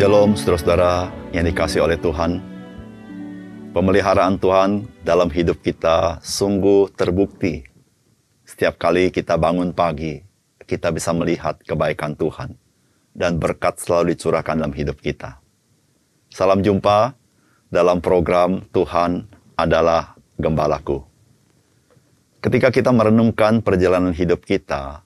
Shalom saudara-saudara yang dikasih oleh Tuhan. Pemeliharaan Tuhan dalam hidup kita sungguh terbukti. Setiap kali kita bangun pagi, kita bisa melihat kebaikan Tuhan. Dan berkat selalu dicurahkan dalam hidup kita. Salam jumpa dalam program Tuhan adalah Gembalaku. Ketika kita merenungkan perjalanan hidup kita,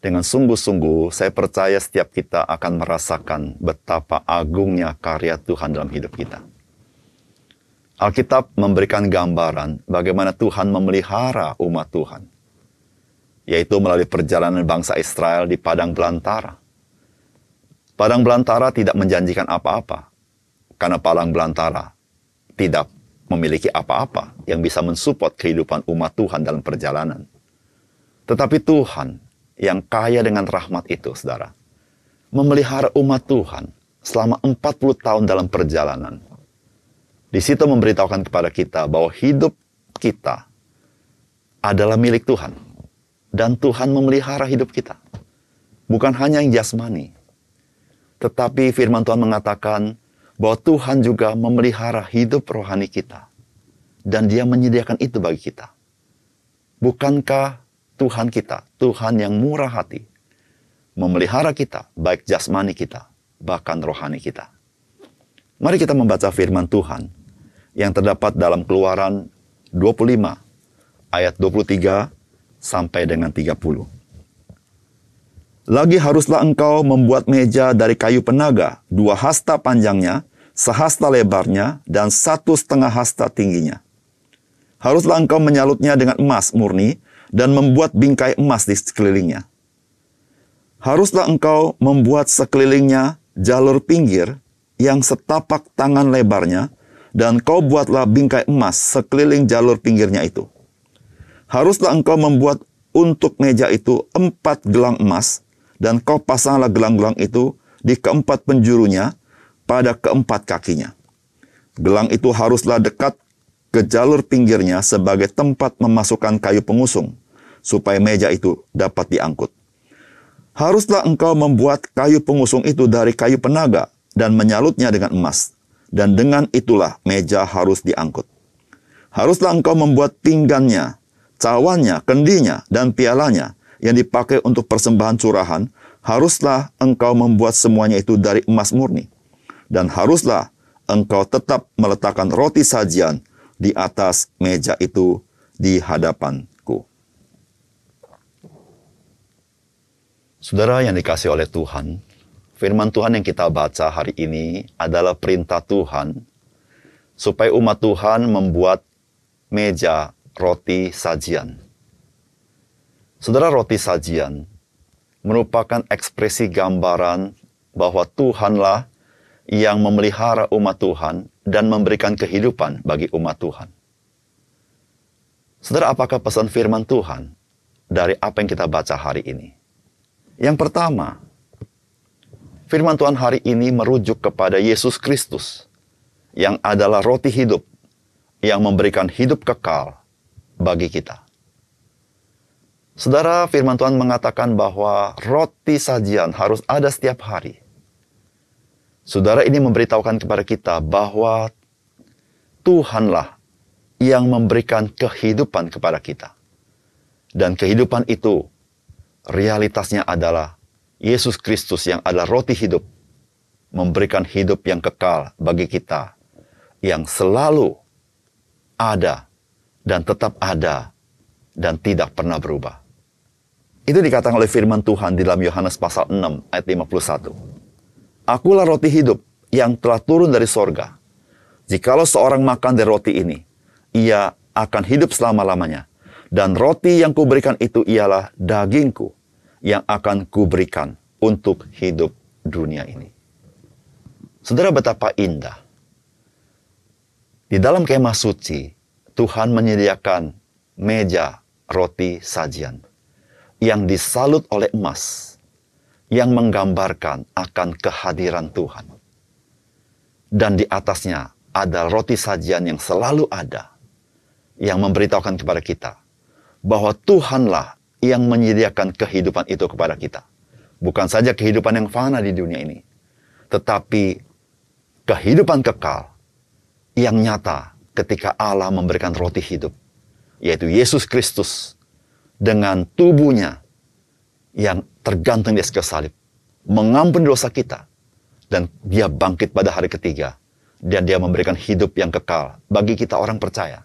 dengan sungguh-sungguh, saya percaya setiap kita akan merasakan betapa agungnya karya Tuhan dalam hidup kita. Alkitab memberikan gambaran bagaimana Tuhan memelihara umat Tuhan, yaitu melalui perjalanan bangsa Israel di padang belantara. Padang belantara tidak menjanjikan apa-apa, karena padang belantara tidak memiliki apa-apa yang bisa mensupport kehidupan umat Tuhan dalam perjalanan. Tetapi Tuhan yang kaya dengan rahmat itu, saudara, memelihara umat Tuhan selama 40 tahun dalam perjalanan. Di situ memberitahukan kepada kita bahwa hidup kita adalah milik Tuhan. Dan Tuhan memelihara hidup kita. Bukan hanya yang jasmani. Tetapi firman Tuhan mengatakan bahwa Tuhan juga memelihara hidup rohani kita. Dan dia menyediakan itu bagi kita. Bukankah Tuhan kita, Tuhan yang murah hati, memelihara kita, baik jasmani kita, bahkan rohani kita. Mari kita membaca firman Tuhan yang terdapat dalam keluaran 25 ayat 23 sampai dengan 30. Lagi haruslah engkau membuat meja dari kayu penaga, dua hasta panjangnya, sehasta lebarnya, dan satu setengah hasta tingginya. Haruslah engkau menyalutnya dengan emas murni, dan membuat bingkai emas di sekelilingnya. Haruslah engkau membuat sekelilingnya jalur pinggir yang setapak tangan lebarnya, dan kau buatlah bingkai emas sekeliling jalur pinggirnya itu. Haruslah engkau membuat untuk meja itu empat gelang emas, dan kau pasanglah gelang-gelang itu di keempat penjurunya pada keempat kakinya. Gelang itu haruslah dekat ke jalur pinggirnya sebagai tempat memasukkan kayu pengusung supaya meja itu dapat diangkut. Haruslah engkau membuat kayu pengusung itu dari kayu penaga dan menyalutnya dengan emas. Dan dengan itulah meja harus diangkut. Haruslah engkau membuat pinggannya, cawannya, kendinya, dan pialanya yang dipakai untuk persembahan curahan. Haruslah engkau membuat semuanya itu dari emas murni. Dan haruslah engkau tetap meletakkan roti sajian di atas meja itu di hadapan Saudara yang dikasih oleh Tuhan, firman Tuhan yang kita baca hari ini adalah perintah Tuhan supaya umat Tuhan membuat meja roti sajian. Saudara, roti sajian merupakan ekspresi gambaran bahwa Tuhanlah yang memelihara umat Tuhan dan memberikan kehidupan bagi umat Tuhan. Saudara, apakah pesan firman Tuhan dari apa yang kita baca hari ini? Yang pertama, firman Tuhan hari ini merujuk kepada Yesus Kristus yang adalah roti hidup yang memberikan hidup kekal bagi kita. Saudara, firman Tuhan mengatakan bahwa roti sajian harus ada setiap hari. Saudara ini memberitahukan kepada kita bahwa Tuhanlah yang memberikan kehidupan kepada kita. Dan kehidupan itu realitasnya adalah Yesus Kristus yang adalah roti hidup, memberikan hidup yang kekal bagi kita, yang selalu ada dan tetap ada dan tidak pernah berubah. Itu dikatakan oleh firman Tuhan di dalam Yohanes pasal 6 ayat 51. Akulah roti hidup yang telah turun dari sorga. Jikalau seorang makan dari roti ini, ia akan hidup selama-lamanya. Dan roti yang kuberikan itu ialah dagingku yang akan kuberikan untuk hidup dunia ini. Saudara betapa indah. Di dalam kemah suci, Tuhan menyediakan meja roti sajian yang disalut oleh emas yang menggambarkan akan kehadiran Tuhan. Dan di atasnya ada roti sajian yang selalu ada yang memberitahukan kepada kita bahwa Tuhanlah yang menyediakan kehidupan itu kepada kita. Bukan saja kehidupan yang fana di dunia ini, tetapi kehidupan kekal yang nyata ketika Allah memberikan roti hidup, yaitu Yesus Kristus dengan tubuhnya yang tergantung di atas salib, mengampuni dosa kita, dan dia bangkit pada hari ketiga, dan dia memberikan hidup yang kekal bagi kita orang percaya.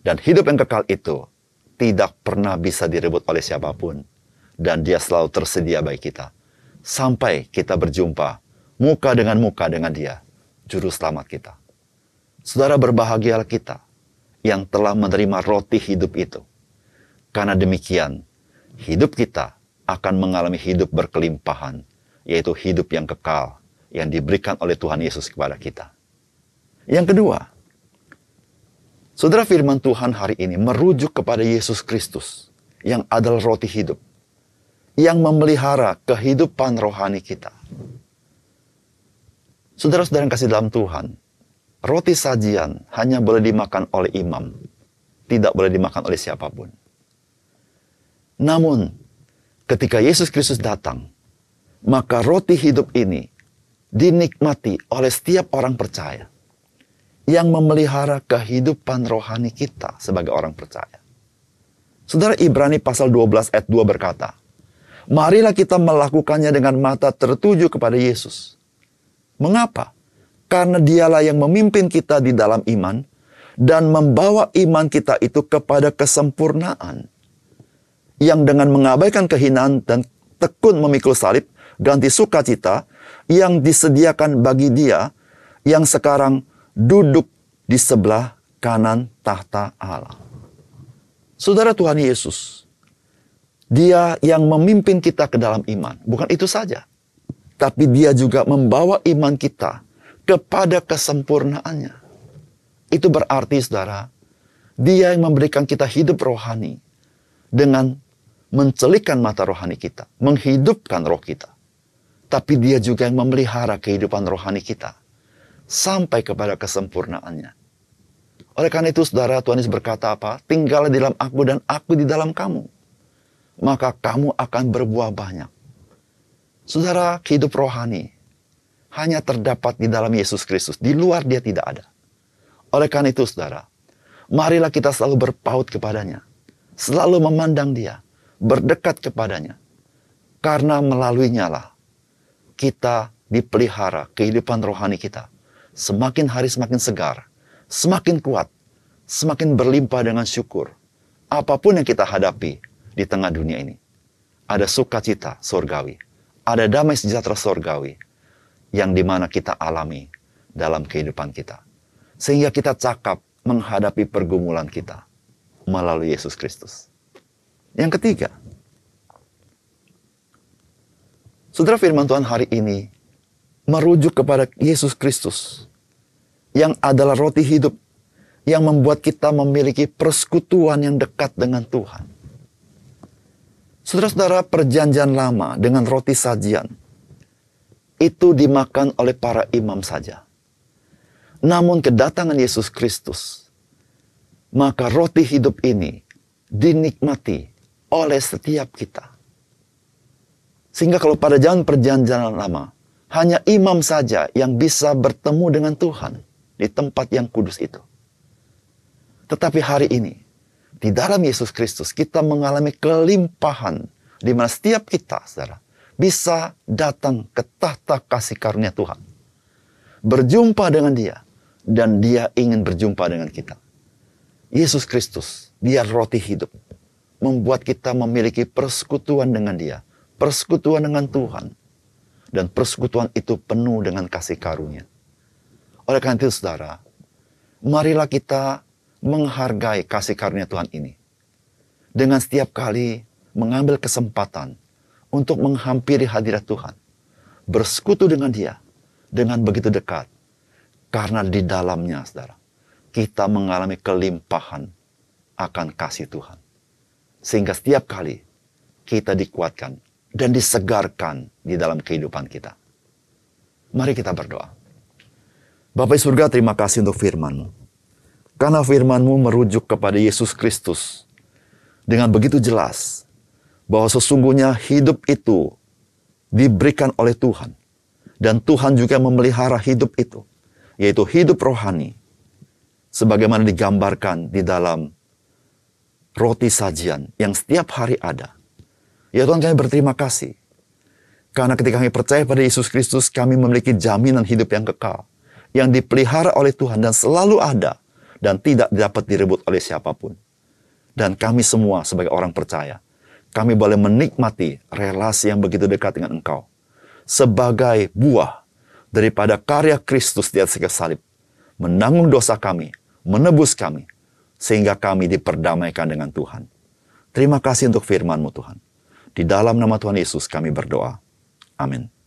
Dan hidup yang kekal itu tidak pernah bisa direbut oleh siapa pun, dan dia selalu tersedia bagi kita. Sampai kita berjumpa muka dengan muka dengan dia, juru selamat kita. Saudara berbahagialah kita yang telah menerima roti hidup itu. Karena demikian, hidup kita akan mengalami hidup berkelimpahan, yaitu hidup yang kekal yang diberikan oleh Tuhan Yesus kepada kita. Yang kedua, saudara firman Tuhan hari ini merujuk kepada Yesus Kristus yang adalah roti hidup, yang memelihara kehidupan rohani kita. Saudara-saudara yang kasih dalam Tuhan, roti sajian hanya boleh dimakan oleh imam, tidak boleh dimakan oleh siapa pun. Namun, ketika Yesus Kristus datang, maka roti hidup ini dinikmati oleh setiap orang percaya yang memelihara kehidupan rohani kita sebagai orang percaya. Saudara Ibrani pasal 12 ayat 2 berkata, Marilah kita melakukannya dengan mata tertuju kepada Yesus Mengapa? Karena dialah yang memimpin kita di dalam iman dan membawa iman kita itu kepada kesempurnaan. Yang dengan mengabaikan kehinaan dan tekun memikul salib, ganti sukacita yang disediakan bagi dia yang sekarang duduk di sebelah kanan tahta Allah. Saudara Tuhan Yesus, dia yang memimpin kita ke dalam iman. Bukan itu saja tapi dia juga membawa iman kita kepada kesempurnaannya. Itu berarti saudara, dia yang memberikan kita hidup rohani dengan mencelikan mata rohani kita, menghidupkan roh kita. Tapi dia juga yang memelihara kehidupan rohani kita sampai kepada kesempurnaannya. Oleh karena itu saudara Tuhan Yesus berkata apa? Tinggallah di dalam aku dan aku di dalam kamu. Maka kamu akan berbuah banyak Saudara, hidup rohani hanya terdapat di dalam Yesus Kristus. Di luar dia tidak ada. Oleh karena itu, saudara, marilah kita selalu berpaut kepadanya. Selalu memandang dia, berdekat kepadanya. Karena melaluinya lah kita dipelihara kehidupan rohani kita. Semakin hari semakin segar, semakin kuat, semakin berlimpah dengan syukur. Apa pun yang kita hadapi di tengah dunia ini. Ada sukacita surgawi ada damai sejahtera sorgawi yang di mana kita alami dalam kehidupan kita. Sehingga kita cakap menghadapi pergumulan kita melalui Yesus Kristus. Yang ketiga, Saudara firman Tuhan hari ini merujuk kepada Yesus Kristus yang adalah roti hidup yang membuat kita memiliki persekutuan yang dekat dengan Tuhan. Saudara-saudara, perjanjian lama dengan roti sajian itu dimakan oleh para imam saja. Namun kedatangan Yesus Kristus, maka roti hidup ini dinikmati oleh setiap kita. Sehingga kalau pada zaman perjanjian lama, hanya imam saja yang bisa bertemu dengan Tuhan di tempat yang kudus itu. Tetapi hari ini, di dalam Yesus Kristus kita mengalami kelimpahan di mana setiap kita, saudara, bisa datang ke tahta kasih karunia Tuhan. Berjumpa dengan dia dan dia ingin berjumpa dengan kita. Yesus Kristus, dia roti hidup. Membuat kita memiliki persekutuan dengan dia. Persekutuan dengan Tuhan. Dan persekutuan itu penuh dengan kasih karunia. Oleh karena itu saudara, marilah kita menghargai kasih karunia Tuhan ini. Dengan setiap kali mengambil kesempatan untuk menghampiri hadirat Tuhan. Bersekutu dengan dia dengan begitu dekat. Karena di dalamnya, saudara, kita mengalami kelimpahan akan kasih Tuhan. Sehingga setiap kali kita dikuatkan dan disegarkan di dalam kehidupan kita. Mari kita berdoa. Bapak surga terima kasih untuk firman-Mu. Karena firman-Mu merujuk kepada Yesus Kristus dengan begitu jelas bahwa sesungguhnya hidup itu diberikan oleh Tuhan Dan Tuhan juga memelihara hidup itu, yaitu hidup rohani, sebagaimana digambarkan di dalam roti sajian yang setiap hari ada. Ya Tuhan kami berterima kasih. Karena ketika kami percaya pada Yesus Kristus, kami memiliki jaminan hidup yang kekal. Yang dipelihara oleh Tuhan dan selalu ada. Dan tidak dapat direbut oleh siapa pun. Dan kami semua sebagai orang percaya, kami boleh menikmati relasi yang begitu dekat dengan Engkau. Sebagai buah daripada karya Kristus di atas salib. Menanggung dosa kami, menebus kami, sehingga kami diperdamaikan dengan Tuhan. Terima kasih untuk firman-Mu Tuhan. Di dalam nama Tuhan Yesus kami berdoa. Amin.